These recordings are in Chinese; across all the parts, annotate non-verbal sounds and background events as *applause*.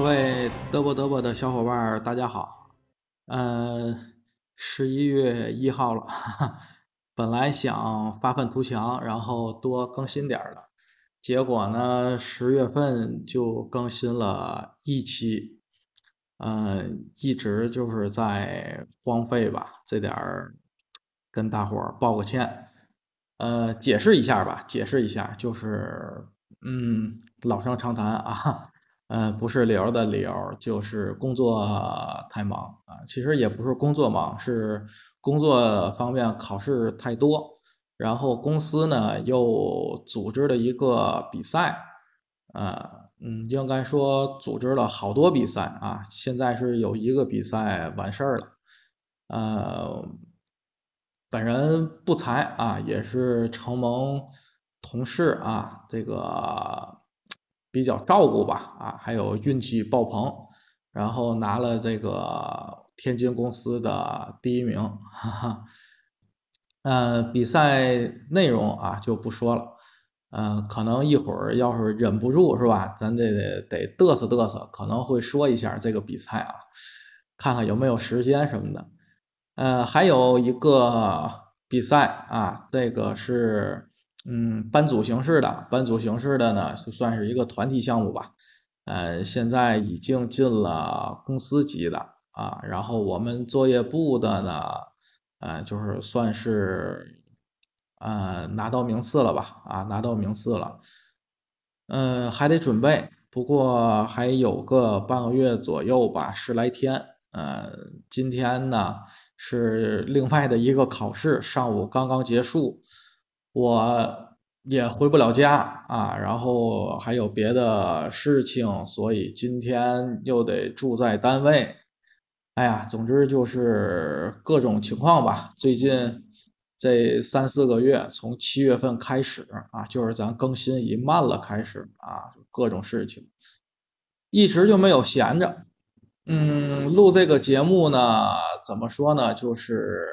各位嘚啵嘚啵的小伙伴儿，大家好。嗯，十一月一号了，哈哈，本来想发愤图强，然后多更新点儿的，结果呢，十月份就更新了一期，嗯，一直就是在荒废吧，这点儿跟大伙儿道个歉。呃，解释一下吧，解释一下，就是嗯，老生常谈啊。嗯，不是理由的理由，就是工作太忙啊。其实也不是工作忙，是工作方面考试太多，然后公司呢又组织了一个比赛，啊，嗯，应该说组织了好多比赛啊。现在是有一个比赛完事儿了，呃，本人不才啊，也是承蒙同事啊这个。比较照顾吧，啊，还有运气爆棚，然后拿了这个天津公司的第一名，哈哈。呃，比赛内容啊就不说了，呃，可能一会儿要是忍不住是吧，咱得得得嘚瑟嘚瑟，可能会说一下这个比赛啊，看看有没有时间什么的。呃，还有一个比赛啊，这个是。嗯，班组形式的，班组形式的呢，就算是一个团体项目吧。呃，现在已经进了公司级的啊，然后我们作业部的呢，呃，就是算是呃拿到名次了吧，啊，拿到名次了。嗯，还得准备，不过还有个半个月左右吧，十来天。呃，今天呢是另外的一个考试，上午刚刚结束。我也回不了家啊，然后还有别的事情，所以今天又得住在单位。哎呀，总之就是各种情况吧。最近这三四个月，从七月份开始啊，就是咱更新一慢了开始啊，各种事情一直就没有闲着。嗯，录这个节目呢，怎么说呢，就是。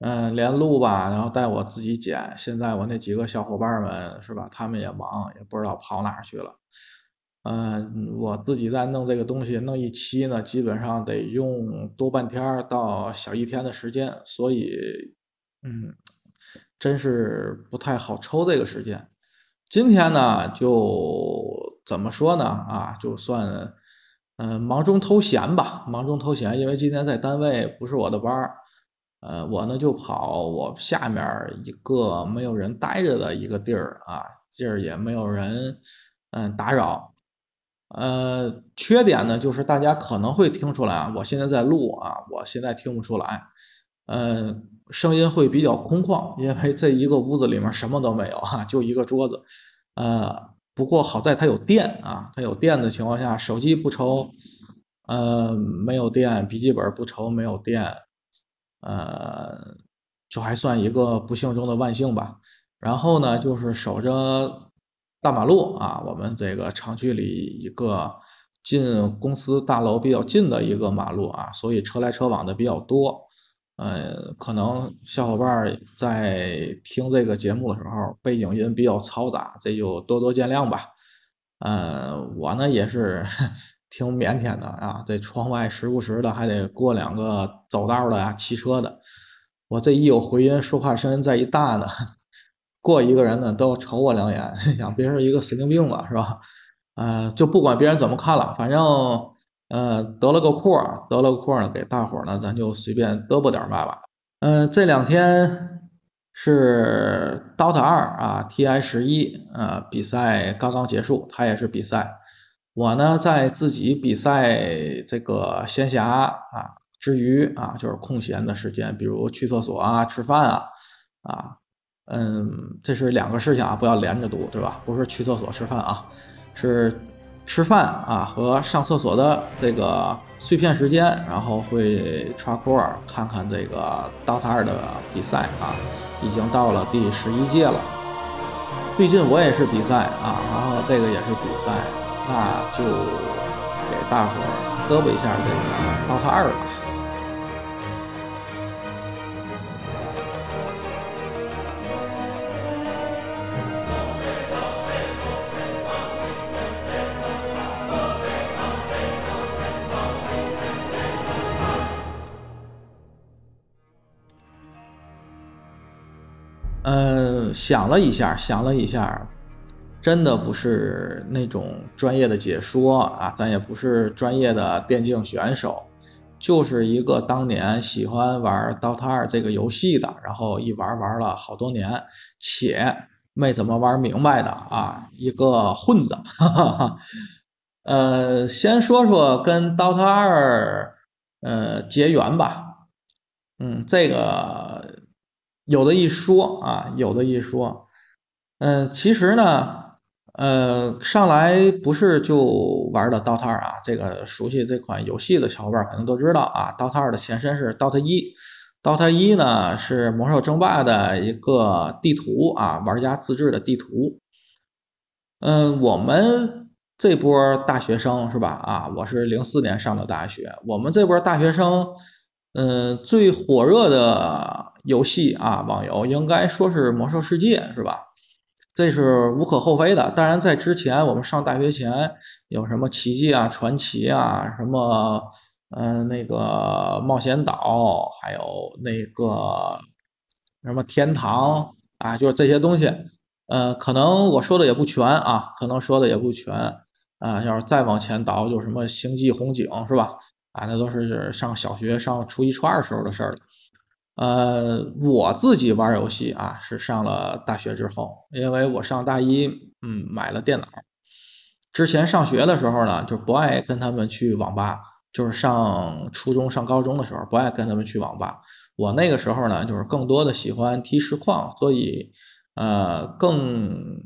嗯，连录吧，然后带我自己剪。现在我那几个小伙伴们是吧，他们也忙，也不知道跑哪去了。嗯，我自己在弄这个东西，弄一期呢，基本上得用多半天到小一天的时间，所以，嗯，真是不太好抽这个时间。今天呢，就怎么说呢？啊，就算嗯忙中偷闲吧，忙中偷闲，因为今天在单位不是我的班儿。呃，我呢就跑我下面一个没有人待着的一个地儿啊，地儿也没有人嗯打扰。呃，缺点呢就是大家可能会听出来啊，我现在在录啊，我现在听不出来，呃，声音会比较空旷，因为这一个屋子里面什么都没有哈，就一个桌子。呃，不过好在它有电啊，它有电的情况下，手机不愁，呃，没有电，笔记本不愁，没有电。呃，就还算一个不幸中的万幸吧。然后呢，就是守着大马路啊，我们这个厂区里一个进公司大楼比较近的一个马路啊，所以车来车往的比较多。呃，可能小伙伴在听这个节目的时候，背景音比较嘈杂，这就多多见谅吧。呃，我呢也是。挺腼腆的啊，这窗外时不时的还得过两个走道的呀，骑车的。我这一有回音，说话声音再一大呢，*laughs* 过一个人呢都瞅我两眼，*laughs* 想别是一个神经病吧，是吧？呃，就不管别人怎么看了，反正呃得了个空得了个空呢，给大伙呢咱就随便嘚啵点嘛吧。嗯，这两天是 DOTA 二啊，TI 十一啊比赛刚刚结束，它也是比赛。我呢，在自己比赛这个闲暇啊之余啊，就是空闲的时间，比如去厕所啊、吃饭啊，啊，嗯，这是两个事情啊，不要连着读，对吧？不是去厕所吃饭啊，是吃饭啊和上厕所的这个碎片时间，然后会插扩看看这个 DOTA 二的比赛啊，已经到了第十一届了。最近我也是比赛啊，然后这个也是比赛。那就给大伙儿嘚啵一下这个 DOTA 二吧。嗯，想了一下，想了一下。真的不是那种专业的解说啊，咱也不是专业的电竞选手，就是一个当年喜欢玩《DOTA 二》这个游戏的，然后一玩玩了好多年，且没怎么玩明白的啊，一个混子。*laughs* 呃，先说说跟《DOTA 二》呃结缘吧，嗯，这个。有的一说啊，有的一说，嗯，其实呢，呃，上来不是就玩的 DOTA 二啊，这个熟悉这款游戏的小伙伴可能都知道啊，DOTA 二的前身是 DOTA 一，DOTA 一呢是魔兽争霸的一个地图啊，玩家自制的地图。嗯，我们这波大学生是吧？啊，我是零四年上的大学，我们这波大学生。嗯，最火热的游戏啊，网游应该说是《魔兽世界》，是吧？这是无可厚非的。当然，在之前我们上大学前，有什么奇迹啊、传奇啊，什么嗯那个冒险岛，还有那个什么天堂啊，就是这些东西。呃，可能我说的也不全啊，可能说的也不全啊。要是再往前倒，就什么星际红警，是吧？啊，那都是上小学上初一初二时候的事儿了。呃，我自己玩游戏啊，是上了大学之后，因为我上大一，嗯，买了电脑。之前上学的时候呢，就不爱跟他们去网吧，就是上初中上高中的时候，不爱跟他们去网吧。我那个时候呢，就是更多的喜欢踢实况，所以呃，更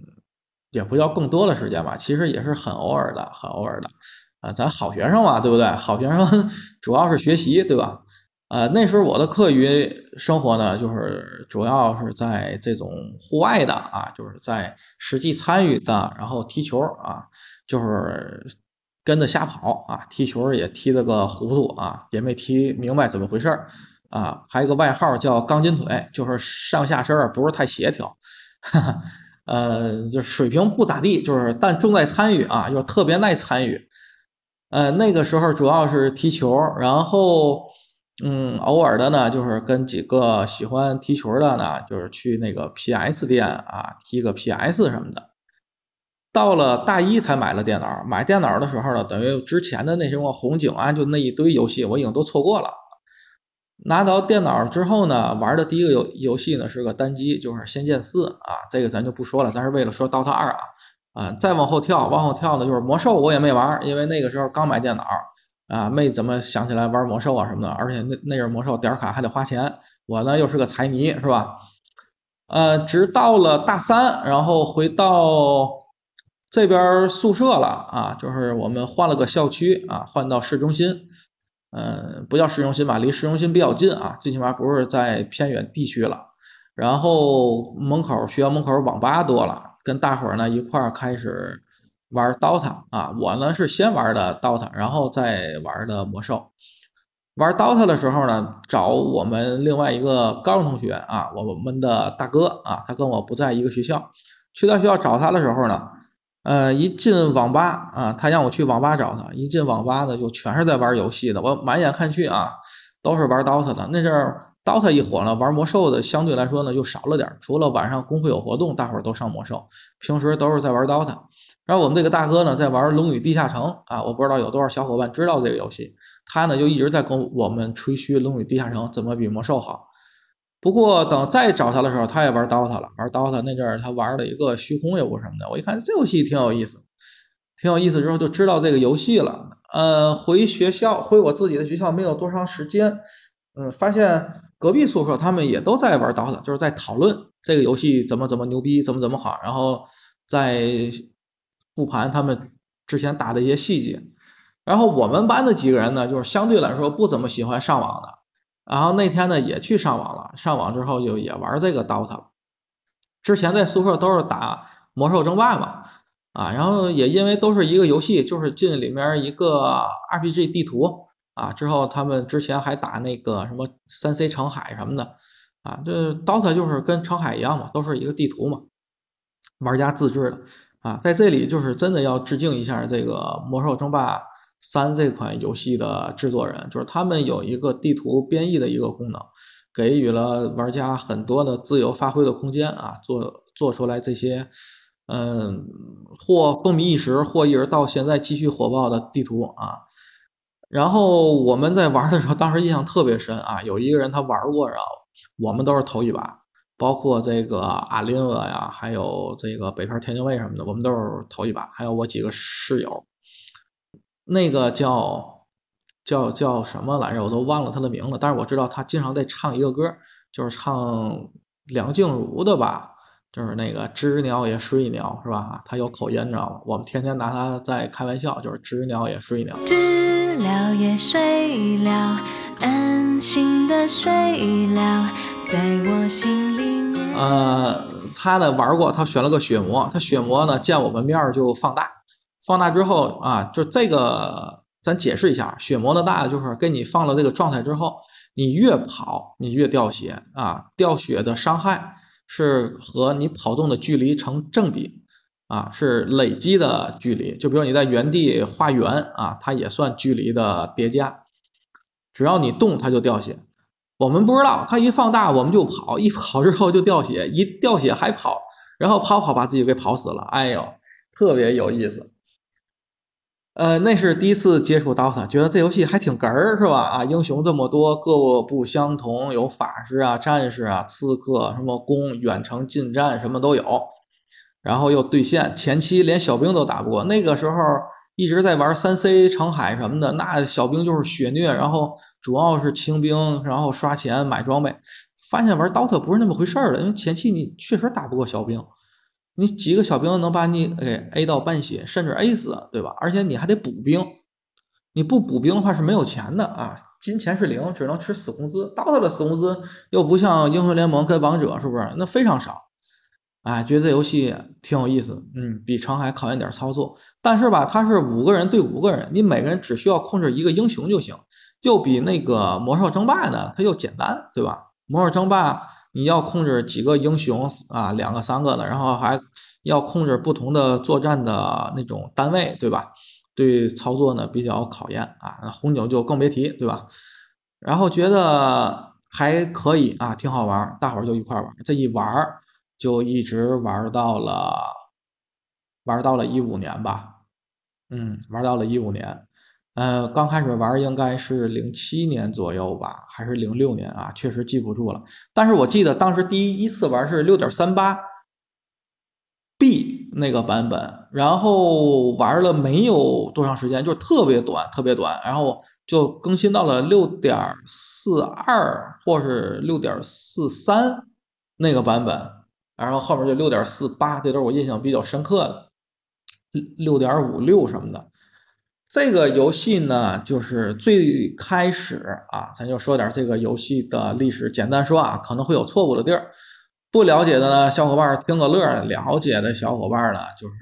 也不叫更多的时间吧，其实也是很偶尔的，很偶尔的。啊，咱好学生嘛，对不对？好学生 *laughs* 主要是学习，对吧？呃，那时候我的课余生活呢，就是主要是在这种户外的啊，就是在实际参与的，然后踢球啊，就是跟着瞎跑啊，踢球也踢了个糊涂啊，也没踢明白怎么回事儿啊。还有个外号叫“钢筋腿”，就是上下身不是太协调，呃，就水平不咋地，就是但重在参与啊，就是特别耐参与。呃，那个时候主要是踢球，然后，嗯，偶尔的呢，就是跟几个喜欢踢球的呢，就是去那个 PS 店啊，踢个 PS 什么的。到了大一才买了电脑，买电脑的时候呢，等于之前的那什么红警啊，就那一堆游戏我已经都错过了。拿到电脑之后呢，玩的第一个游游戏呢是个单机，就是《仙剑四》啊，这个咱就不说了，咱是为了说 DOTA 二啊。啊，再往后跳，往后跳呢，就是魔兽，我也没玩，因为那个时候刚买电脑，啊，没怎么想起来玩魔兽啊什么的，而且那那阵魔兽点卡还得花钱，我呢又是个财迷，是吧？呃，直到了大三，然后回到这边宿舍了啊，就是我们换了个校区啊，换到市中心，嗯，不叫市中心吧，离市中心比较近啊，最起码不是在偏远地区了。然后门口学校门口网吧多了。跟大伙儿呢一块儿开始玩 DOTA 啊，我呢是先玩的 DOTA，然后再玩的魔兽。玩 DOTA 的时候呢，找我们另外一个高中同学啊，我们的大哥啊，他跟我不在一个学校。去到学校找他的时候呢，呃，一进网吧啊，他让我去网吧找他。一进网吧呢，就全是在玩游戏的，我满眼看去啊，都是玩 DOTA 的。那阵儿。DOTA 一火了，玩魔兽的相对来说呢就少了点，除了晚上公会有活动，大伙儿都上魔兽，平时都是在玩 DOTA。然后我们这个大哥呢在玩龙与地下城啊，我不知道有多少小伙伴知道这个游戏，他呢就一直在跟我们吹嘘龙与地下城怎么比魔兽好。不过等再找他的时候，他也玩 DOTA 了，玩 DOTA 那阵儿他玩了一个虚空又不什么的，我一看这游戏挺有意思，挺有意思之后就知道这个游戏了。呃，回学校回我自己的学校没有多长时间。嗯，发现隔壁宿舍他们也都在玩 DOTA，就是在讨论这个游戏怎么怎么牛逼，怎么怎么好，然后在复盘他们之前打的一些细节。然后我们班的几个人呢，就是相对来说不怎么喜欢上网的，然后那天呢也去上网了，上网之后就也玩这个 DOTA 了。之前在宿舍都是打魔兽争霸嘛，啊，然后也因为都是一个游戏，就是进里面一个 RPG 地图。啊，之后他们之前还打那个什么三 C 城海什么的，啊，这 DOTA 就是跟城海一样嘛，都是一个地图嘛，玩家自制的啊，在这里就是真的要致敬一下这个《魔兽争霸三》这款游戏的制作人，就是他们有一个地图编译的一个功能，给予了玩家很多的自由发挥的空间啊，做做出来这些，嗯，或风靡一时，或一直到现在继续火爆的地图啊。然后我们在玩的时候，当时印象特别深啊，有一个人他玩过，然后我们都是头一把，包括这个阿林厄呀，还有这个北片天津卫什么的，我们都是头一把，还有我几个室友，那个叫。叫叫什么来着？我都忘了他的名字，但是我知道他经常在唱一个歌，就是唱梁静茹的吧，就是那个知鸟也睡鸟，是吧？他有口音，你知道吗？我们天天拿他在开玩笑，就是知鸟也睡鸟。知了也睡了，安心的睡了，在我心里。呃，他呢玩过，他选了个血魔，他血魔呢见我们面就放大，放大之后啊，就这个。咱解释一下，血魔的大就是给你放了这个状态之后，你越跑你越掉血啊，掉血的伤害是和你跑动的距离成正比啊，是累积的距离。就比如你在原地画圆啊，它也算距离的叠加，只要你动它就掉血。我们不知道，它一放大我们就跑，一跑之后就掉血，一掉血还跑，然后跑跑把自己给跑死了。哎呦，特别有意思。呃，那是第一次接触 DOTA，觉得这游戏还挺哏儿，是吧？啊，英雄这么多，各不相同，有法师啊、战士啊、刺客，什么攻、远程、近战，什么都有。然后又对线，前期连小兵都打不过。那个时候一直在玩三 C 长海什么的，那小兵就是血虐，然后主要是清兵，然后刷钱买装备。发现玩 DOTA 不是那么回事儿了，因为前期你确实打不过小兵。你几个小兵能把你给 A 到半血，甚至 A 死，对吧？而且你还得补兵，你不补兵的话是没有钱的啊！金钱是零，只能吃死工资。DOTA 的死工资又不像英雄联盟跟王者，是不是？那非常少。哎，觉得这游戏挺有意思，嗯，比长海考验点操作。但是吧，它是五个人对五个人，你每个人只需要控制一个英雄就行，又比那个魔兽争霸呢，它又简单，对吧？魔兽争霸。你要控制几个英雄啊，两个三个的，然后还要控制不同的作战的那种单位，对吧？对操作呢比较考验啊。红警就更别提，对吧？然后觉得还可以啊，挺好玩，大伙儿就一块玩。这一玩就一直玩到了玩到了一五年吧，嗯，玩到了一五年。呃，刚开始玩应该是零七年左右吧，还是零六年啊？确实记不住了。但是我记得当时第一次玩是六点三八 B 那个版本，然后玩了没有多长时间，就特别短，特别短，然后就更新到了六点四二或是六点四三那个版本，然后后面就六点四八，这都是我印象比较深刻的，六点五六什么的。这个游戏呢，就是最开始啊，咱就说点这个游戏的历史。简单说啊，可能会有错误的地儿，不了解的呢，小伙伴听个乐；了解的小伙伴呢，就是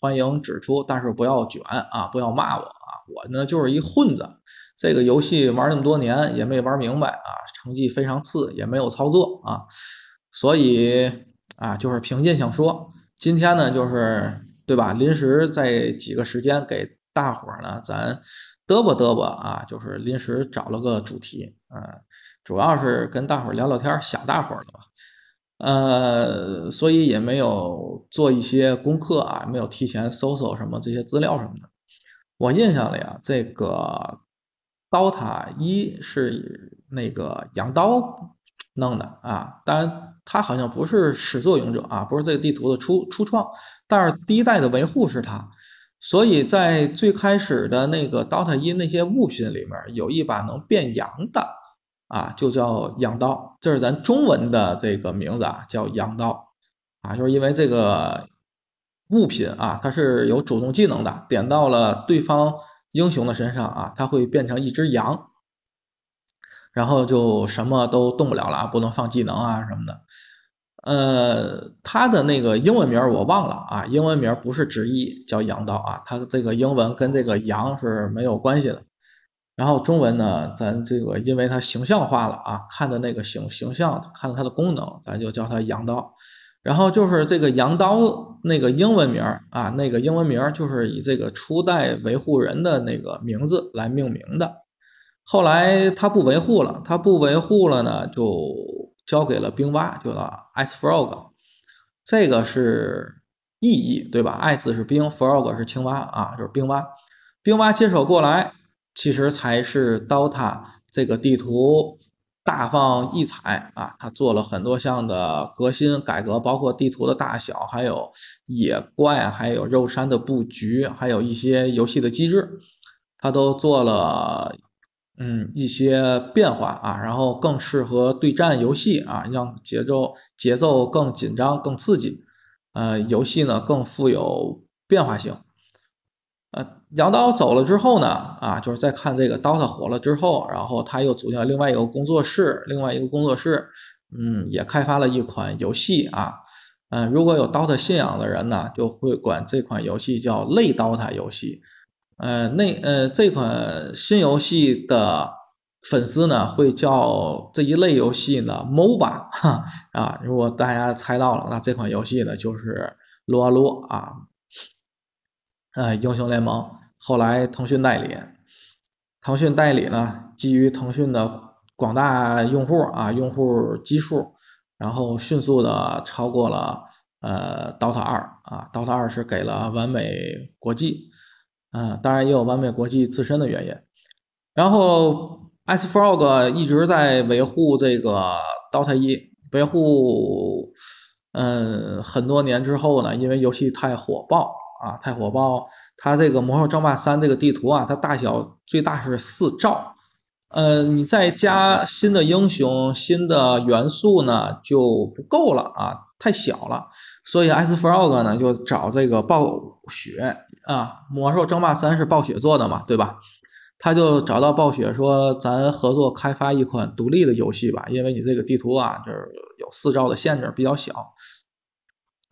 欢迎指出，但是不要卷啊，不要骂我啊。我呢就是一混子，这个游戏玩那么多年也没玩明白啊，成绩非常次，也没有操作啊，所以啊，就是凭印象说。今天呢，就是对吧？临时在几个时间给。大伙儿呢，咱嘚啵嘚啵啊，就是临时找了个主题，嗯，主要是跟大伙儿聊聊天，想大伙儿了吧，呃，所以也没有做一些功课啊，没有提前搜搜什么这些资料什么的。我印象里啊，这个刀塔一是那个杨刀弄的啊，当然他好像不是始作俑者啊，不是这个地图的初初创，但是第一代的维护是他。所以在最开始的那个 DOTA 一那些物品里面，有一把能变羊的啊，就叫羊刀，这是咱中文的这个名字啊，叫羊刀啊，就是因为这个物品啊，它是有主动技能的，点到了对方英雄的身上啊，它会变成一只羊，然后就什么都动不了了，不能放技能啊什么的。呃，它的那个英文名我忘了啊，英文名不是直译叫羊刀啊，它这个英文跟这个羊是没有关系的。然后中文呢，咱这个因为它形象化了啊，看的那个形形象，看它的功能，咱就叫它羊刀。然后就是这个羊刀那个英文名啊，那个英文名就是以这个初代维护人的那个名字来命名的。后来他不维护了，他不维护了呢，就交给了冰蛙，就叫 Ice Frog。这个是意义，对吧？Ice 是冰，Frog 是青蛙啊，就是冰蛙。冰蛙接手过来，其实才是 DOTA 这个地图大放异彩啊！他做了很多项的革新改革，包括地图的大小，还有野怪，还有肉山的布局，还有一些游戏的机制，他都做了。嗯，一些变化啊，然后更适合对战游戏啊，让节奏节奏更紧张、更刺激，呃，游戏呢更富有变化性。呃，杨刀走了之后呢，啊，就是在看这个 DOTA 火了之后，然后他又组建了另外一个工作室，另外一个工作室，嗯，也开发了一款游戏啊，嗯，如果有 DOTA 信仰的人呢，就会管这款游戏叫类 DOTA 游戏。呃，那呃，这款新游戏的粉丝呢，会叫这一类游戏呢 MOBA 哈啊。如果大家猜到了，那这款游戏呢就是撸啊撸啊，呃，英雄联盟。后来腾讯代理，腾讯代理呢，基于腾讯的广大用户啊，用户基数，然后迅速的超过了呃 DOTA 二啊，DOTA 二是给了完美国际。嗯，当然也有完美国际自身的原因。然后，Ice Frog 一直在维护这个 DOTA 一，维护，嗯，很多年之后呢，因为游戏太火爆啊，太火爆，它这个《魔兽争霸三》这个地图啊，它大小最大是四兆，呃，你再加新的英雄、新的元素呢就不够了啊，太小了。所以，S. Frog 呢就找这个暴雪啊，《魔兽争霸三》是暴雪做的嘛，对吧？他就找到暴雪说：“咱合作开发一款独立的游戏吧，因为你这个地图啊，就是有四兆的限制，比较小，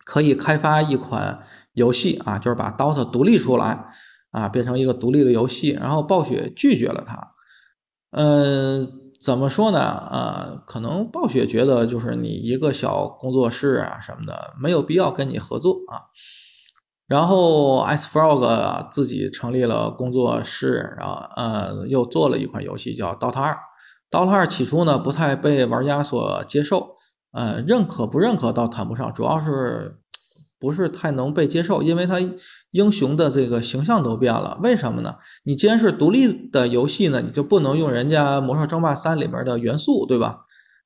可以开发一款游戏啊，就是把 DOTA 独立出来啊，变成一个独立的游戏。”然后暴雪拒绝了他，嗯。怎么说呢？呃，可能暴雪觉得就是你一个小工作室啊什么的，没有必要跟你合作啊。然后，S.Frog 自己成立了工作室，然后呃又做了一款游戏叫 DOTA 二。DOTA 二起初呢不太被玩家所接受，呃认可不认可倒谈不上，主要是。不是太能被接受，因为它英雄的这个形象都变了。为什么呢？你既然是独立的游戏呢，你就不能用人家《魔兽争霸三》里面的元素，对吧？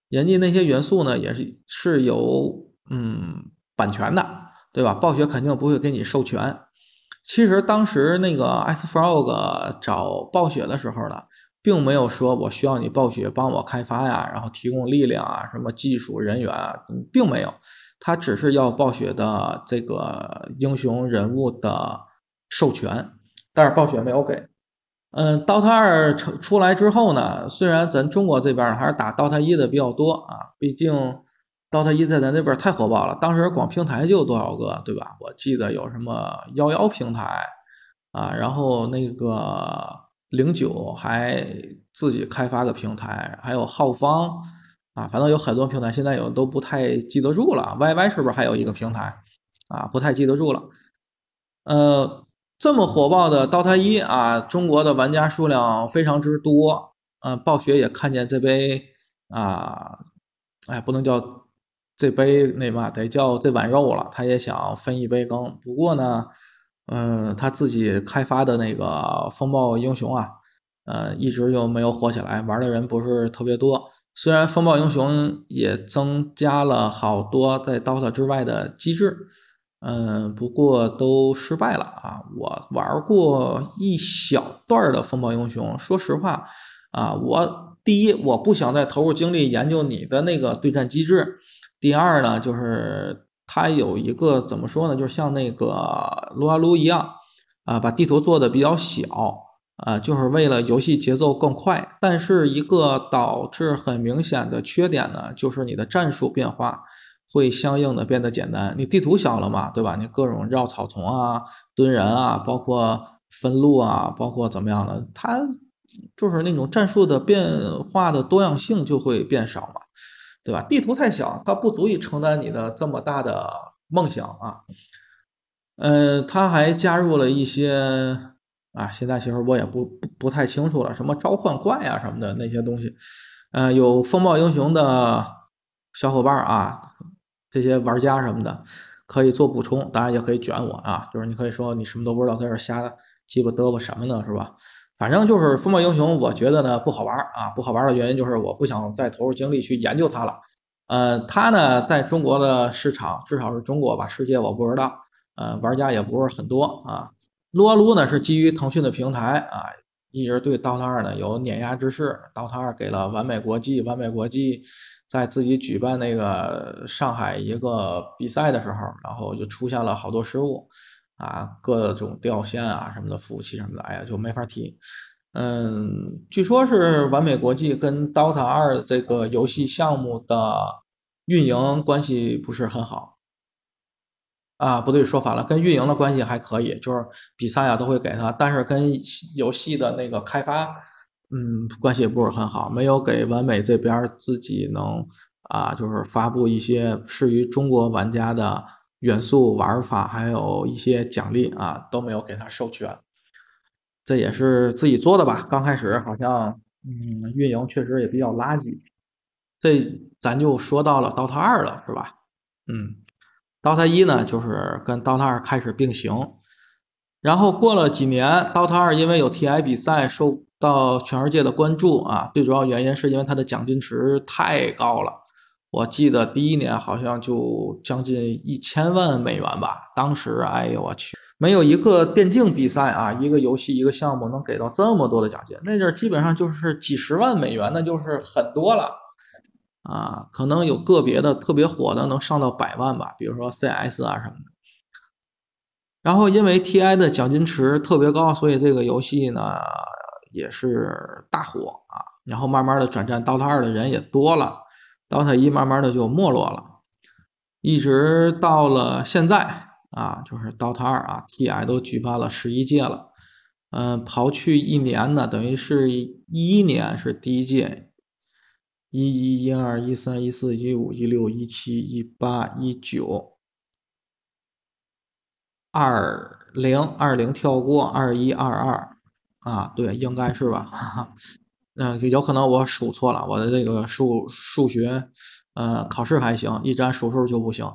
人家那些元素呢，也是是有嗯版权的，对吧？暴雪肯定不会给你授权。其实当时那个 Ice Frog 找暴雪的时候呢，并没有说我需要你暴雪帮我开发呀，然后提供力量啊，什么技术人员啊，并没有。他只是要暴雪的这个英雄人物的授权，但是暴雪没有给。嗯，DOTA 二出出来之后呢，虽然咱中国这边还是打 DOTA 一的比较多啊，毕竟 DOTA 一在咱这边太火爆了，当时光平台就有多少个，对吧？我记得有什么幺幺平台啊，然后那个零九还自己开发个平台，还有浩方。啊，反正有很多平台，现在有都不太记得住了。YY 是不是还有一个平台？啊，不太记得住了。呃，这么火爆的 DOTA 一啊，中国的玩家数量非常之多。嗯，暴雪也看见这杯啊，哎，不能叫这杯那嘛，得叫这碗肉了。他也想分一杯羹。不过呢，嗯，他自己开发的那个风暴英雄啊，呃，一直就没有火起来，玩的人不是特别多。虽然风暴英雄也增加了好多在 DOTA 之外的机制，嗯，不过都失败了啊。我玩过一小段的风暴英雄，说实话啊，我第一我不想再投入精力研究你的那个对战机制，第二呢，就是它有一个怎么说呢，就像那个撸啊撸一样啊，把地图做的比较小。啊，就是为了游戏节奏更快，但是一个导致很明显的缺点呢，就是你的战术变化会相应的变得简单。你地图小了嘛，对吧？你各种绕草丛啊、蹲人啊，包括分路啊，包括怎么样的，它就是那种战术的变化的多样性就会变少嘛，对吧？地图太小，它不足以承担你的这么大的梦想啊。嗯，它还加入了一些。啊，现在其实我也不不不太清楚了，什么召唤怪呀什么的那些东西，呃，有风暴英雄的小伙伴啊，这些玩家什么的可以做补充，当然也可以卷我啊，就是你可以说你什么都不知道，在这瞎鸡巴嘚啵什么呢，是吧？反正就是风暴英雄，我觉得呢不好玩啊，不好玩的原因就是我不想再投入精力去研究它了。呃，它呢在中国的市场，至少是中国吧，世界我不知道，呃，玩家也不是很多啊。撸啊撸呢是基于腾讯的平台啊，一直对 DOTA 二呢有碾压之势。DOTA 二给了完美国际，完美国际在自己举办那个上海一个比赛的时候，然后就出现了好多失误啊，各种掉线啊什么的，服务器什么的，哎呀就没法提。嗯，据说是完美国际跟 DOTA 二这个游戏项目的运营关系不是很好。啊，不对，说反了，跟运营的关系还可以，就是比赛啊都会给他，但是跟游戏的那个开发，嗯，关系不是很好，没有给完美这边自己能啊，就是发布一些适于中国玩家的元素玩法，还有一些奖励啊，都没有给他授权，这也是自己做的吧？刚开始好像，嗯，运营确实也比较垃圾，这咱就说到了 DOTA 二了，是吧？嗯。DOTA 一呢，就是跟 DOTA 二开始并行，然后过了几年，DOTA 二因为有 TI 比赛受到全世界的关注啊，最主要原因是因为它的奖金池太高了，我记得第一年好像就将近一千万美元吧，当时哎呦我去，没有一个电竞比赛啊，一个游戏一个项目能给到这么多的奖金，那阵基本上就是几十万美元，那就是很多了。啊，可能有个别的特别火的能上到百万吧，比如说 CS 啊什么的。然后因为 TI 的奖金池特别高，所以这个游戏呢也是大火啊。然后慢慢的转战 DOTA 二的人也多了，DOTA 一慢慢的就没落了，一直到了现在啊，就是 DOTA 二啊，TI 都举办了十一届了。嗯，刨去一年呢，等于是一一年是第一届。一一一二一三一四一五一六一七一八一九二零二零跳过二一二二啊，对，应该是吧？嗯，有可能我数错了，我的这个数数学呃考试还行，一沾数数就不行。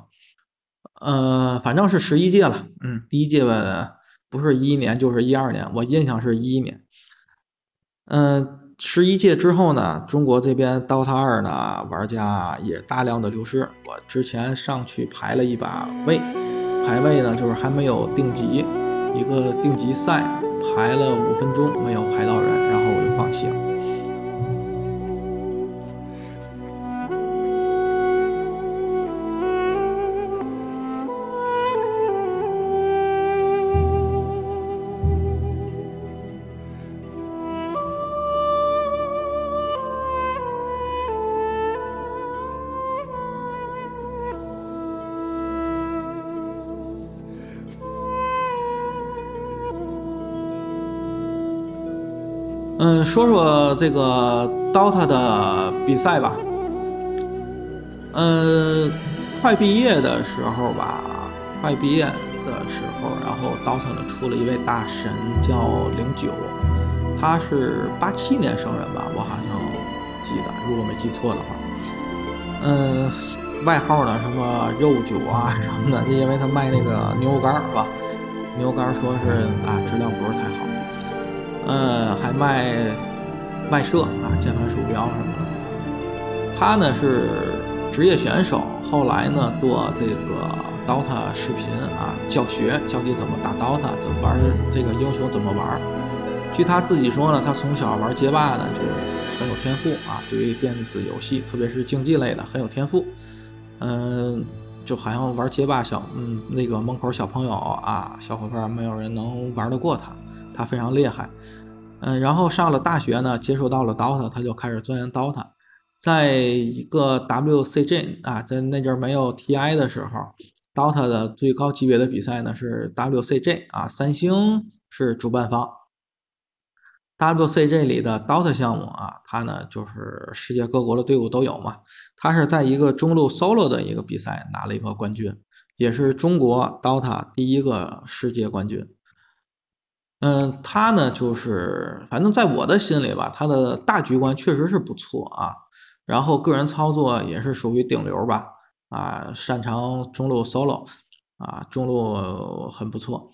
呃，反正是十一届了，嗯，第一届吧，不是一一年就是一二年，我印象是一一年，嗯。十一届之后呢，中国这边 DOTA 二呢，玩家也大量的流失。我之前上去排了一把位，排位呢就是还没有定级，一个定级赛排了五分钟没有排到人，然后我就放弃了。说说这个 DOTA 的比赛吧。嗯，快毕业的时候吧，快毕业的时候，然后 DOTA 呢出了一位大神叫零九，他是八七年生人吧，我好像记得，如果没记错的话。嗯，外号呢什么肉酒啊什么的，就因为他卖那个牛肉干是吧？牛肉干说是啊，质量不是太好。呃，还卖卖设啊，键盘、鼠标什么的。他呢是职业选手，后来呢做这个 DOTA 视频啊，教学教你怎么打 DOTA，怎么玩这个英雄，怎么玩。据他自己说呢，他从小玩街霸呢就很有天赋啊，对于电子游戏，特别是竞技类的很有天赋。嗯，就好像玩街霸小，嗯，那个门口小朋友啊，小伙伴没有人能玩得过他。他非常厉害，嗯，然后上了大学呢，接触到了 DOTA，他就开始钻研 DOTA。在一个 WCG 啊，在那阵没有 TI 的时候，DOTA 的最高级别的比赛呢是 WCG 啊，三星是主办方。WCG 里的 DOTA 项目啊，它呢就是世界各国的队伍都有嘛。它是在一个中路 Solo 的一个比赛拿了一个冠军，也是中国 DOTA 第一个世界冠军。嗯，他呢就是反正在我的心里吧，他的大局观确实是不错啊，然后个人操作也是属于顶流吧，啊，擅长中路 solo，啊，中路很不错。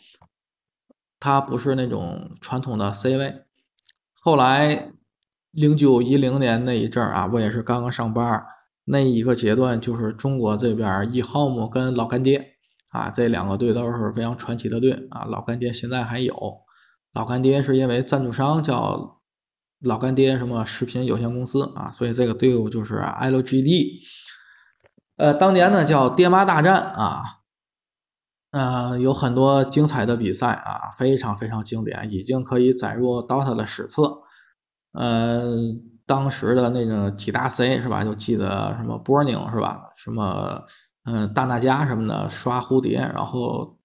他不是那种传统的 C 位。后来零九一零年那一阵儿啊，我也是刚刚上班，那一个阶段就是中国这边一号姆跟老干爹啊，这两个队都是非常传奇的队啊。老干爹现在还有，老干爹是因为赞助商叫老干爹什么食品有限公司啊，所以这个队伍就是 LGD。呃，当年呢叫爹妈大战啊。嗯，有很多精彩的比赛啊，非常非常经典，已经可以载入 DOTA 的史册。呃，当时的那个几大 C 是吧？就记得什么波宁是吧？什么嗯大娜迦什么的，刷蝴蝶，然后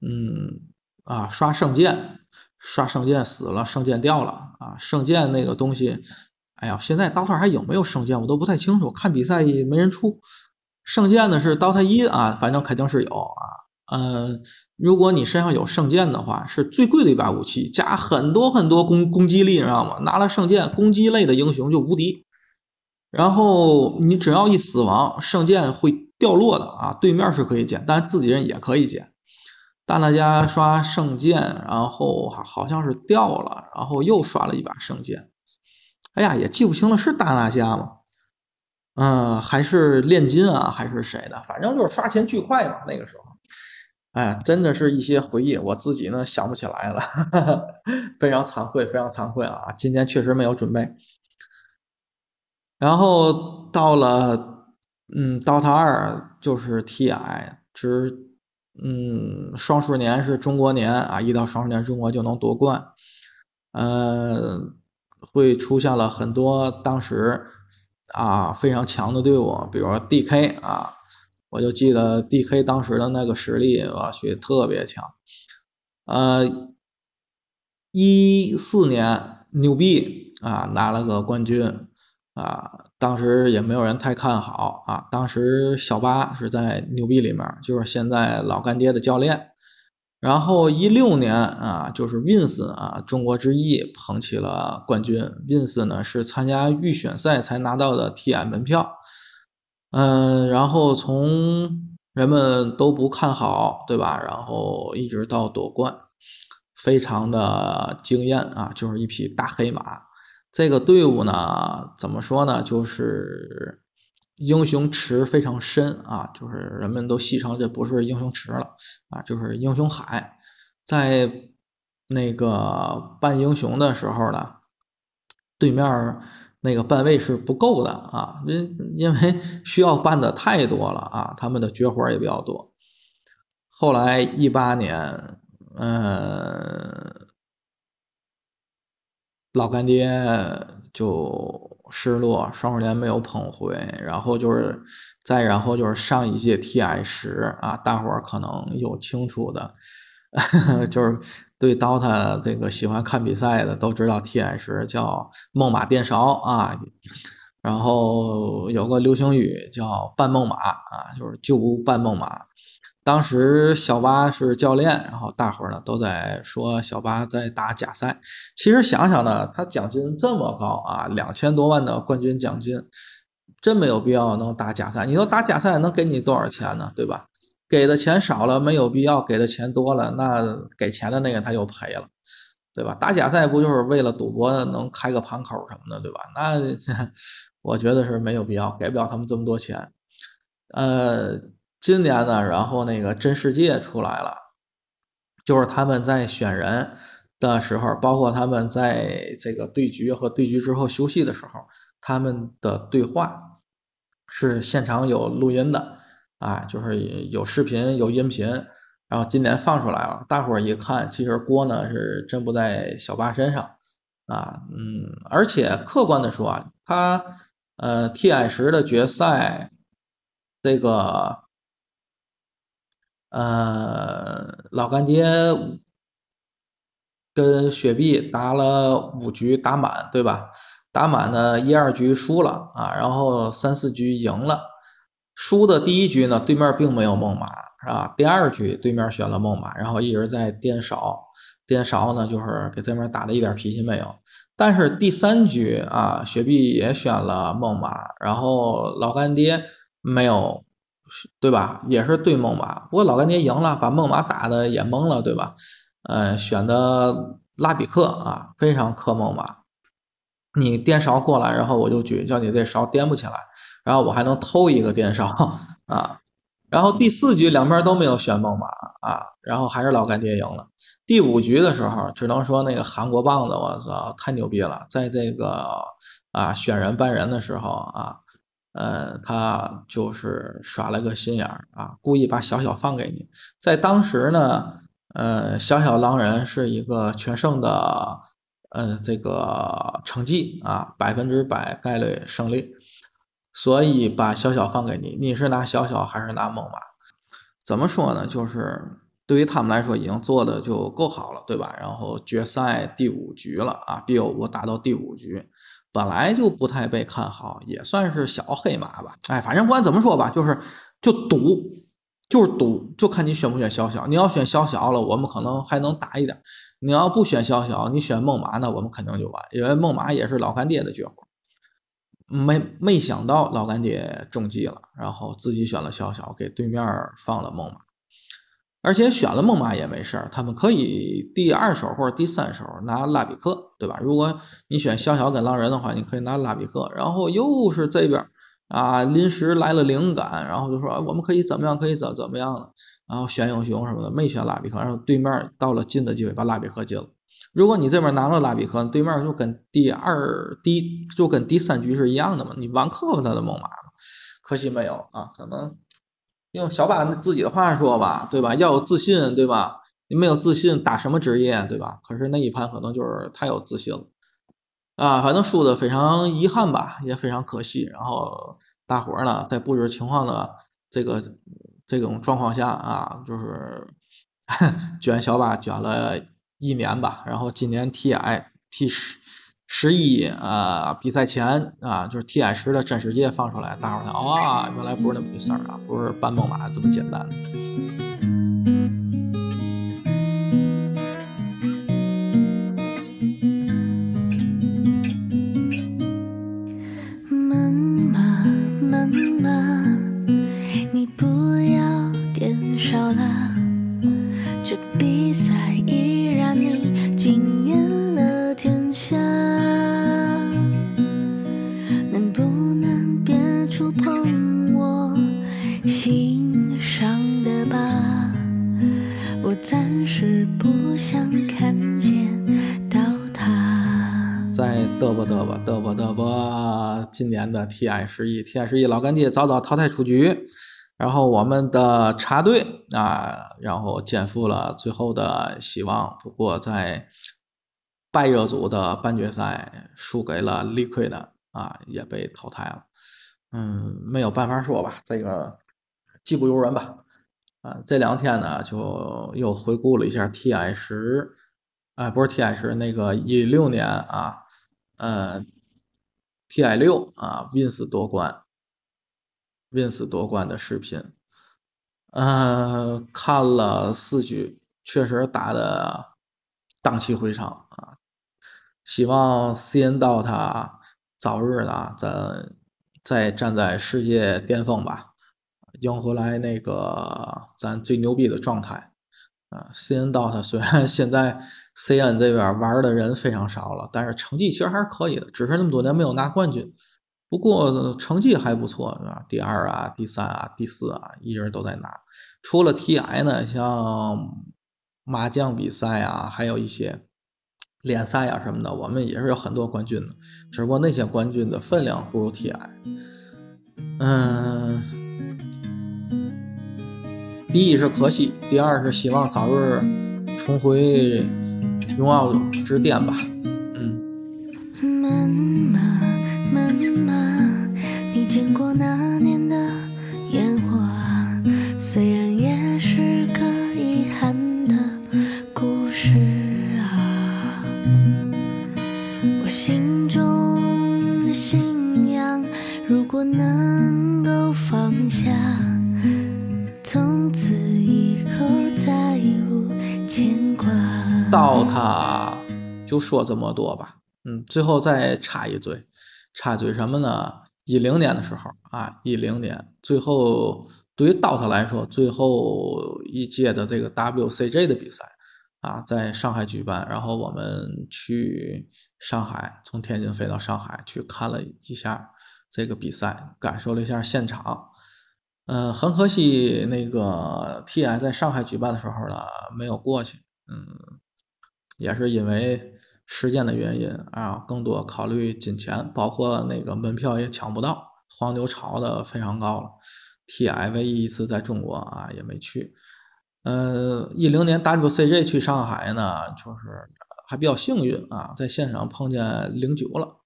嗯啊刷圣剑，刷圣剑死了，圣剑掉了啊，圣剑那个东西，哎呀，现在 DOTA 还有没有圣剑我都不太清楚，看比赛没人出。圣剑呢是 DOTA 一啊，反正肯定是有啊。呃，如果你身上有圣剑的话，是最贵的一把武器，加很多很多攻攻击力，你知道吗？拿了圣剑，攻击类的英雄就无敌。然后你只要一死亡，圣剑会掉落的啊，对面是可以捡，但自己人也可以捡。大娜家刷圣剑，然后好像是掉了，然后又刷了一把圣剑。哎呀，也记不清了，是大娜家吗？嗯，还是炼金啊，还是谁的？反正就是刷钱巨快嘛，那个时候。哎，真的是一些回忆，我自己呢想不起来了，*laughs* 非常惭愧，非常惭愧啊！今天确实没有准备。然后到了，嗯，DOTA 二就是 TI 之，嗯，双数年是中国年啊，一到双数年中国就能夺冠，呃，会出现了很多当时啊非常强的队伍，比如说 DK 啊。我就记得 D.K 当时的那个实力，我去特别强。呃，一四年牛逼啊，拿了个冠军啊，当时也没有人太看好啊。当时小八是在牛逼里面，就是现在老干爹的教练。然后一六年啊，就是 Wins 啊，中国之翼捧起了冠军。Wins 呢是参加预选赛才拿到的 T.I 门票。嗯，然后从人们都不看好，对吧？然后一直到夺冠，非常的惊艳啊！就是一匹大黑马。这个队伍呢，怎么说呢？就是英雄池非常深啊，就是人们都戏称这不是英雄池了啊，就是英雄海。在那个扮英雄的时候呢，对面。那个半位是不够的啊，因因为 *laughs* 需要办的太多了啊，他们的绝活也比较多。后来一八年，嗯，老干爹就失落，双十连没有捧回，然后就是再然后就是上一届 TI 十啊，大伙儿可能有清楚的。*laughs* 就是对 DOTA 这个喜欢看比赛的都知道，TS 叫梦马电勺啊，然后有个流行语叫半梦马啊，就是就不半梦马。当时小八是教练，然后大伙儿呢都在说小八在打假赛。其实想想呢，他奖金这么高啊，两千多万的冠军奖金，真没有必要能打假赛。你说打假赛能给你多少钱呢？对吧？给的钱少了没有必要，给的钱多了，那给钱的那个他又赔了，对吧？打假赛不就是为了赌博能开个盘口什么的，对吧？那 *laughs* 我觉得是没有必要，给不了他们这么多钱。呃，今年呢，然后那个真世界出来了，就是他们在选人的时候，包括他们在这个对局和对局之后休息的时候，他们的对话是现场有录音的。啊，就是有视频有音频，然后今年放出来了，大伙儿一看，其实锅呢是真不在小八身上啊，嗯，而且客观的说啊，他呃 TI 十的决赛，这个呃老干爹跟雪碧打了五局打满，对吧？打满呢一二局输了啊，然后三四局赢了。输的第一局呢，对面并没有梦马，是吧？第二局对面选了梦马，然后一直在颠勺，颠勺呢就是给对面打的一点脾气没有。但是第三局啊，雪碧也选了梦马，然后老干爹没有，对吧？也是对孟马，不过老干爹赢了，把孟马打的也懵了，对吧？呃，选的拉比克啊，非常克孟马。你颠勺过来，然后我就举，叫你这勺颠不起来，然后我还能偷一个颠勺啊。然后第四局两边都没有选孟马啊，然后还是老干爹赢了。第五局的时候，只能说那个韩国棒子，我操，太牛逼了！在这个啊选人搬人的时候啊，呃，他就是耍了个心眼儿啊，故意把小小放给你。在当时呢，呃，小小狼人是一个全胜的呃这个成绩啊，百分之百概率胜利。所以把小小放给你，你是拿小小还是拿猛马？怎么说呢？就是对于他们来说，已经做的就够好了，对吧？然后决赛第五局了啊 bo 五打到第五局，本来就不太被看好，也算是小黑马吧。哎，反正不管怎么说吧，就是就赌，就是赌，就看你选不选小小。你要选小小了，我们可能还能打一点；你要不选小小，你选梦马，那我们肯定就完，因为梦马也是老干爹的绝活。没没想到老干爹中计了，然后自己选了小小，给对面放了梦马，而且选了猛马也没事儿，他们可以第二手或者第三手拿拉比克，对吧？如果你选小小跟狼人的话，你可以拿拉比克，然后又是这边啊临时来了灵感，然后就说我们可以怎么样，可以怎怎么样了，然后选英雄什么的，没选拉比克，然后对面到了进的机会，把拉比克进了。如果你这边拿了拉比克，对面就跟第二、第就跟第三局是一样的嘛，你完克他的猛犸可惜没有啊，可能用小八自己的话说吧，对吧？要有自信，对吧？你没有自信打什么职业，对吧？可是那一盘可能就是太有自信了啊，反正输的非常遗憾吧，也非常可惜。然后大伙儿呢，在不知情况的这个这种状况下啊，就是 *laughs* 卷小八卷了。一年吧，然后今年 T I T 十十一啊比赛前啊，就是 T I 十的真实界放出来，大伙儿看啊，原来不是那么回事儿啊，不是搬猛马这么简单。今年的 TI 十一，TI 十一老干爹早早淘汰出局，然后我们的插队啊，然后肩负了最后的希望。不过在败热组的半决赛输给了 Liquid 啊，也被淘汰了。嗯，没有办法说吧，这个技不如人吧。啊，这两天呢，就又回顾了一下 TI 十，啊，不是 TI 十，那个一六年啊，呃。T.I. 六啊，Wins 夺冠，Wins 夺冠的视频，嗯，看了四局，确实打的荡气回肠啊。希望 C.N. 到他早日呢，咱再站在世界巅峰吧，赢回来那个咱最牛逼的状态。啊，CN Dot 虽然现在 CN 这边玩的人非常少了，但是成绩其实还是可以的，只是那么多年没有拿冠军。不过成绩还不错，是吧？第二啊，第三啊，第四啊，一直都在拿。除了 TI 呢，像麻将比赛啊，还有一些联赛啊什么的，我们也是有很多冠军的，只不过那些冠军的分量不如 TI。嗯。第一是可惜，第二是希望早日重回荣耀之巅吧。说这么多吧。嗯，最后再插一嘴，插嘴什么呢？一零年的时候啊，一零年最后对于 DOTA 来说，最后一届的这个 WCG 的比赛啊，在上海举办，然后我们去上海，从天津飞到上海去看了一下这个比赛，感受了一下现场。嗯，很可惜那个 TI 在上海举办的时候呢，没有过去。嗯，也是因为。时间的原因啊，更多考虑金钱，包括那个门票也抢不到，黄牛炒的非常高了。TI 唯一一次在中国啊也没去。嗯，一零年 WCG 去上海呢，就是还比较幸运啊，在现场碰见零九了，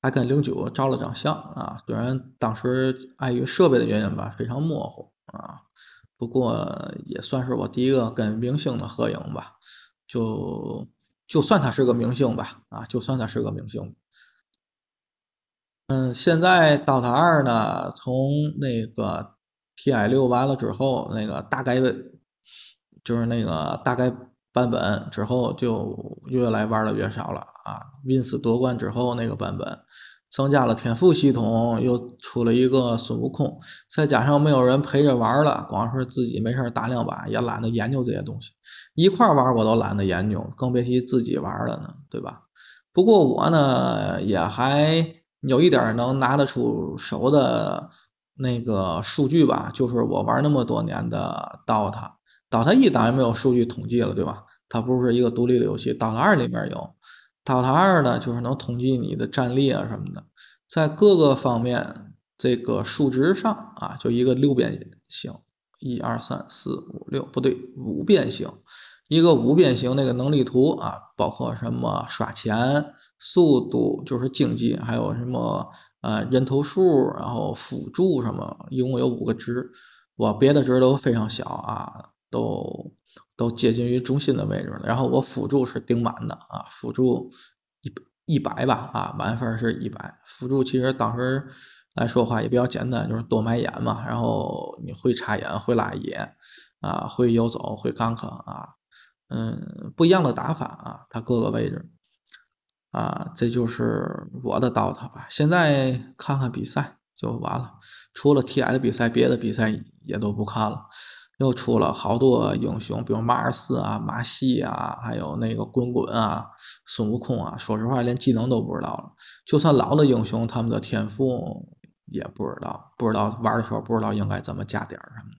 还跟零九照了张相啊。虽然当时碍于设备的原因吧，非常模糊啊，不过也算是我第一个跟明星的合影吧，就。就算他是个明星吧，啊，就算他是个明星。嗯，现在 DOTA 二呢，从那个 TI 六完了之后，那个大概就是那个大概版本之后，就越来玩的越少了啊。Wins 夺冠之后那个版本。增加了天赋系统，又出了一个孙悟空，再加上没有人陪着玩了，光是自己没事打两把，也懒得研究这些东西。一块玩我都懒得研究，更别提自己玩了呢，对吧？不过我呢，也还有一点能拿得出手的那个数据吧，就是我玩那么多年的 DOTA，DOTA 一当然没有数据统计了，对吧？它不是一个独立的游戏，DOTA 二里面有。DOTA 二呢，就是能统计你的战力啊什么的，在各个方面这个数值上啊，就一个六边形，一二三四五六，不对，五边形，一个五边形那个能力图啊，包括什么刷钱、速度，就是经济，还有什么呃人头数，然后辅助什么，一共有五个值，我别的值都非常小啊，都。都接近于中心的位置了，然后我辅助是顶满的啊，辅助一一百吧啊，满分是一百。辅助其实当时来说话也比较简单，就是多买眼嘛，然后你会插眼，会拉野啊，会游走，会 gank 啊，嗯，不一样的打法啊，它各个位置啊，这就是我的 DOTA 吧。现在看看比赛就完了，除了 TI 的比赛，别的比赛也都不看了。又出了好多英雄，比如马尔斯啊、马戏啊，还有那个滚滚啊、孙悟空啊。说实话，连技能都不知道了。就算老的英雄，他们的天赋也不知道，不知道玩的时候不知道应该怎么加点儿什么。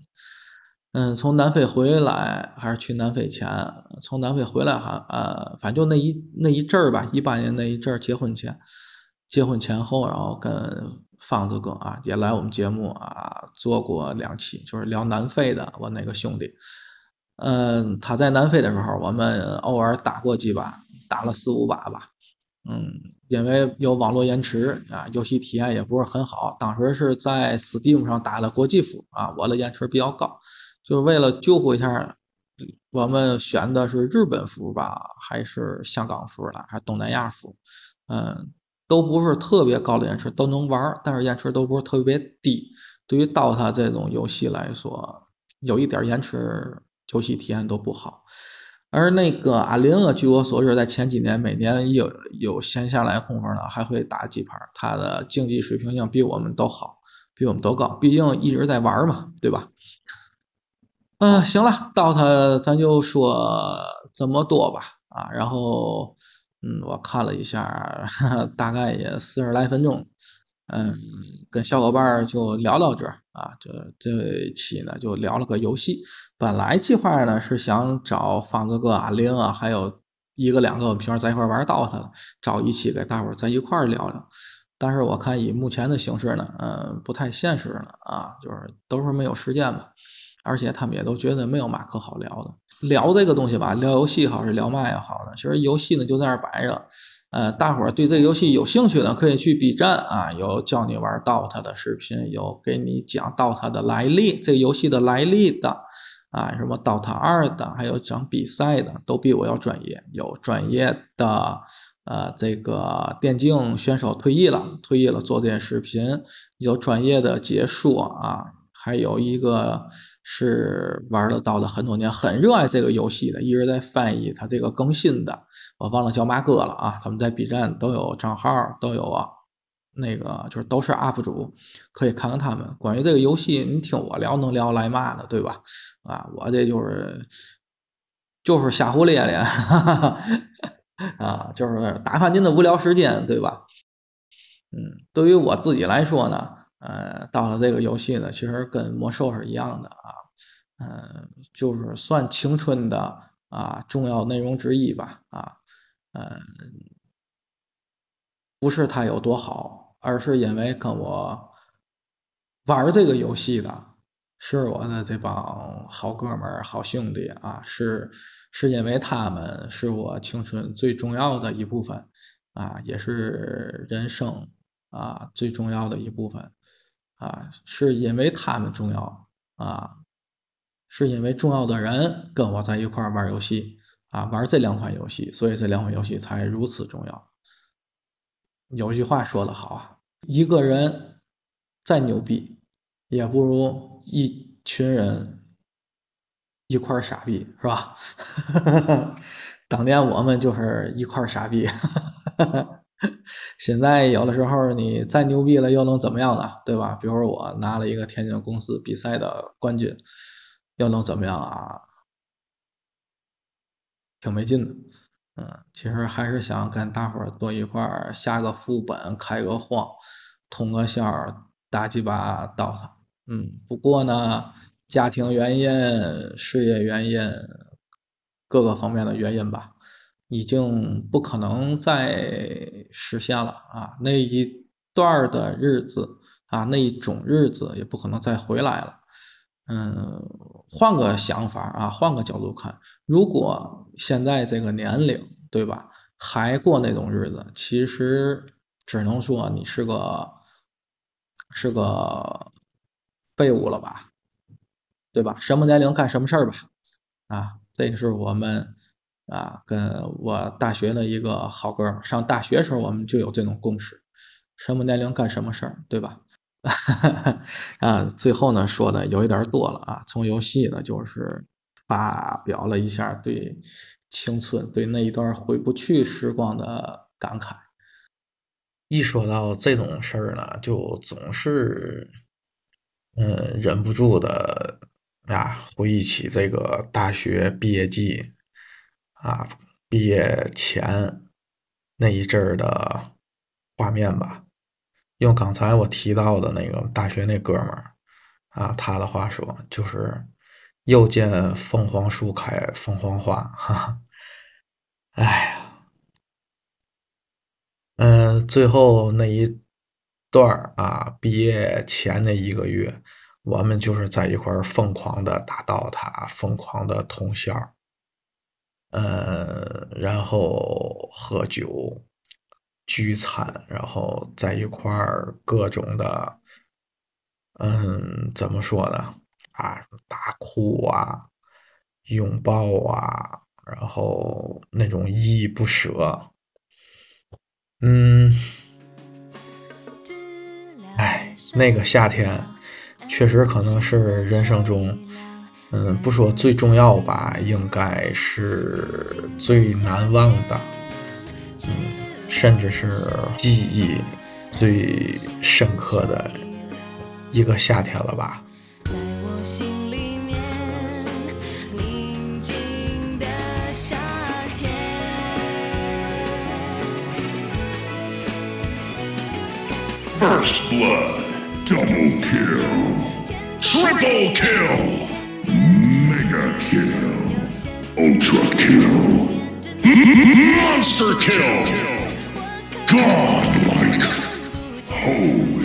嗯，从南非回来还是去南非前？从南非回来还呃，反正就那一那一阵儿吧，一八年那一阵儿结婚前，结婚前后，然后跟。方子哥啊，也来我们节目啊，做过两期，就是聊南非的。我那个兄弟，嗯，他在南非的时候，我们偶尔打过几把，打了四五把吧。嗯，因为有网络延迟啊，游戏体验也不是很好。当时是在 Steam 上打的国际服啊，我的延迟比较高，就是为了救护一下，我们选的是日本服吧，还是香港服了，还是东南亚服？嗯。都不是特别高的延迟，都能玩，但是延迟都不是特别低。对于 DOTA 这种游戏来说，有一点延迟，游戏体验都不好。而那个阿林啊，据我所知，在前几年每年有有闲下来空夫呢，还会打几盘。他的竞技水平性比我们都好，比我们都高，毕竟一直在玩嘛，对吧？嗯，行了，DOTA 咱就说这么多吧，啊，然后。嗯，我看了一下，*laughs* 大概也四十来分钟。嗯，跟小伙伴就聊到这儿啊，这这期呢就聊了个游戏。本来计划呢是想找方子哥、阿玲啊，还有一个两个我们平时在一块玩 DOTA，找一期给大伙儿在一块聊聊。但是我看以目前的形式呢，嗯，不太现实了啊，就是都是没有时间嘛。而且他们也都觉得没有嘛可好聊的，聊这个东西吧，聊游戏好是聊嘛也好呢。其实游戏呢就在那儿摆着，呃，大伙儿对这个游戏有兴趣的可以去 B 站啊，有教你玩 DOTA 的视频，有给你讲 DOTA 的来历，这个游戏的来历的，啊，什么 DOTA 二的，还有讲比赛的，都比我要专业。有专业的，呃，这个电竞选手退役了，退役了做这些视频，有专业的解说啊。还有一个是玩了到了很多年，很热爱这个游戏的，一直在翻译它这个更新的，我忘了叫嘛哥了啊。他们在 B 站都有账号，都有啊，那个就是都是 UP 主，可以看看他们关于这个游戏。你听我聊能聊来嘛的，对吧？啊，我这就是就是瞎胡咧咧，*laughs* 啊，就是打发您的无聊时间，对吧？嗯，对于我自己来说呢。呃，到了这个游戏呢，其实跟魔兽是一样的啊，嗯，就是算青春的啊重要内容之一吧啊，嗯，不是它有多好，而是因为跟我玩这个游戏的是我的这帮好哥们儿、好兄弟啊，是是因为他们是我青春最重要的一部分啊，也是人生啊最重要的一部分。啊，是因为他们重要啊，是因为重要的人跟我在一块玩游戏啊，玩这两款游戏，所以这两款游戏才如此重要。有句话说得好啊，一个人再牛逼，也不如一群人一块傻逼，是吧？*laughs* 当年我们就是一块傻逼。哈哈哈哈现在有的时候你再牛逼了又能怎么样呢？对吧？比如说我拿了一个天津公司比赛的冠军，又能怎么样啊？挺没劲的。嗯，其实还是想跟大伙儿多一块儿下个副本，开个荒，通个宵，打几把 DOTA。嗯，不过呢，家庭原因、事业原因，各个方面的原因吧。已经不可能再实现了啊！那一段的日子啊，那一种日子也不可能再回来了。嗯，换个想法啊，换个角度看，如果现在这个年龄，对吧，还过那种日子，其实只能说你是个是个废物了吧，对吧？什么年龄干什么事儿吧，啊，这个是我们。啊，跟我大学的一个好哥们上大学时候我们就有这种共识，什么年龄干什么事儿，对吧？*laughs* 啊，最后呢说的有一点多了啊，从游戏呢就是发表了一下对青春、对那一段回不去时光的感慨。一说到这种事儿呢，就总是嗯忍不住的啊，回忆起这个大学毕业季。啊，毕业前那一阵儿的画面吧，用刚才我提到的那个大学那哥们儿啊，他的话说就是“又见凤凰树开凤凰花”，哈哈，哎呀，嗯，最后那一段儿啊，毕业前那一个月，我们就是在一块儿疯狂的打 DOTA，疯狂的通宵。呃，然后喝酒、聚餐，然后在一块儿各种的，嗯，怎么说呢？啊，大哭啊，拥抱啊，然后那种依依不舍，嗯，哎，那个夏天确实可能是人生中。嗯，不说最重要吧，应该是最难忘的，嗯，甚至是记忆最深刻的一个夏天了吧。First blood, double kill, triple kill. Mega kill. Ultra kill. Monster kill. Godlike. Holy.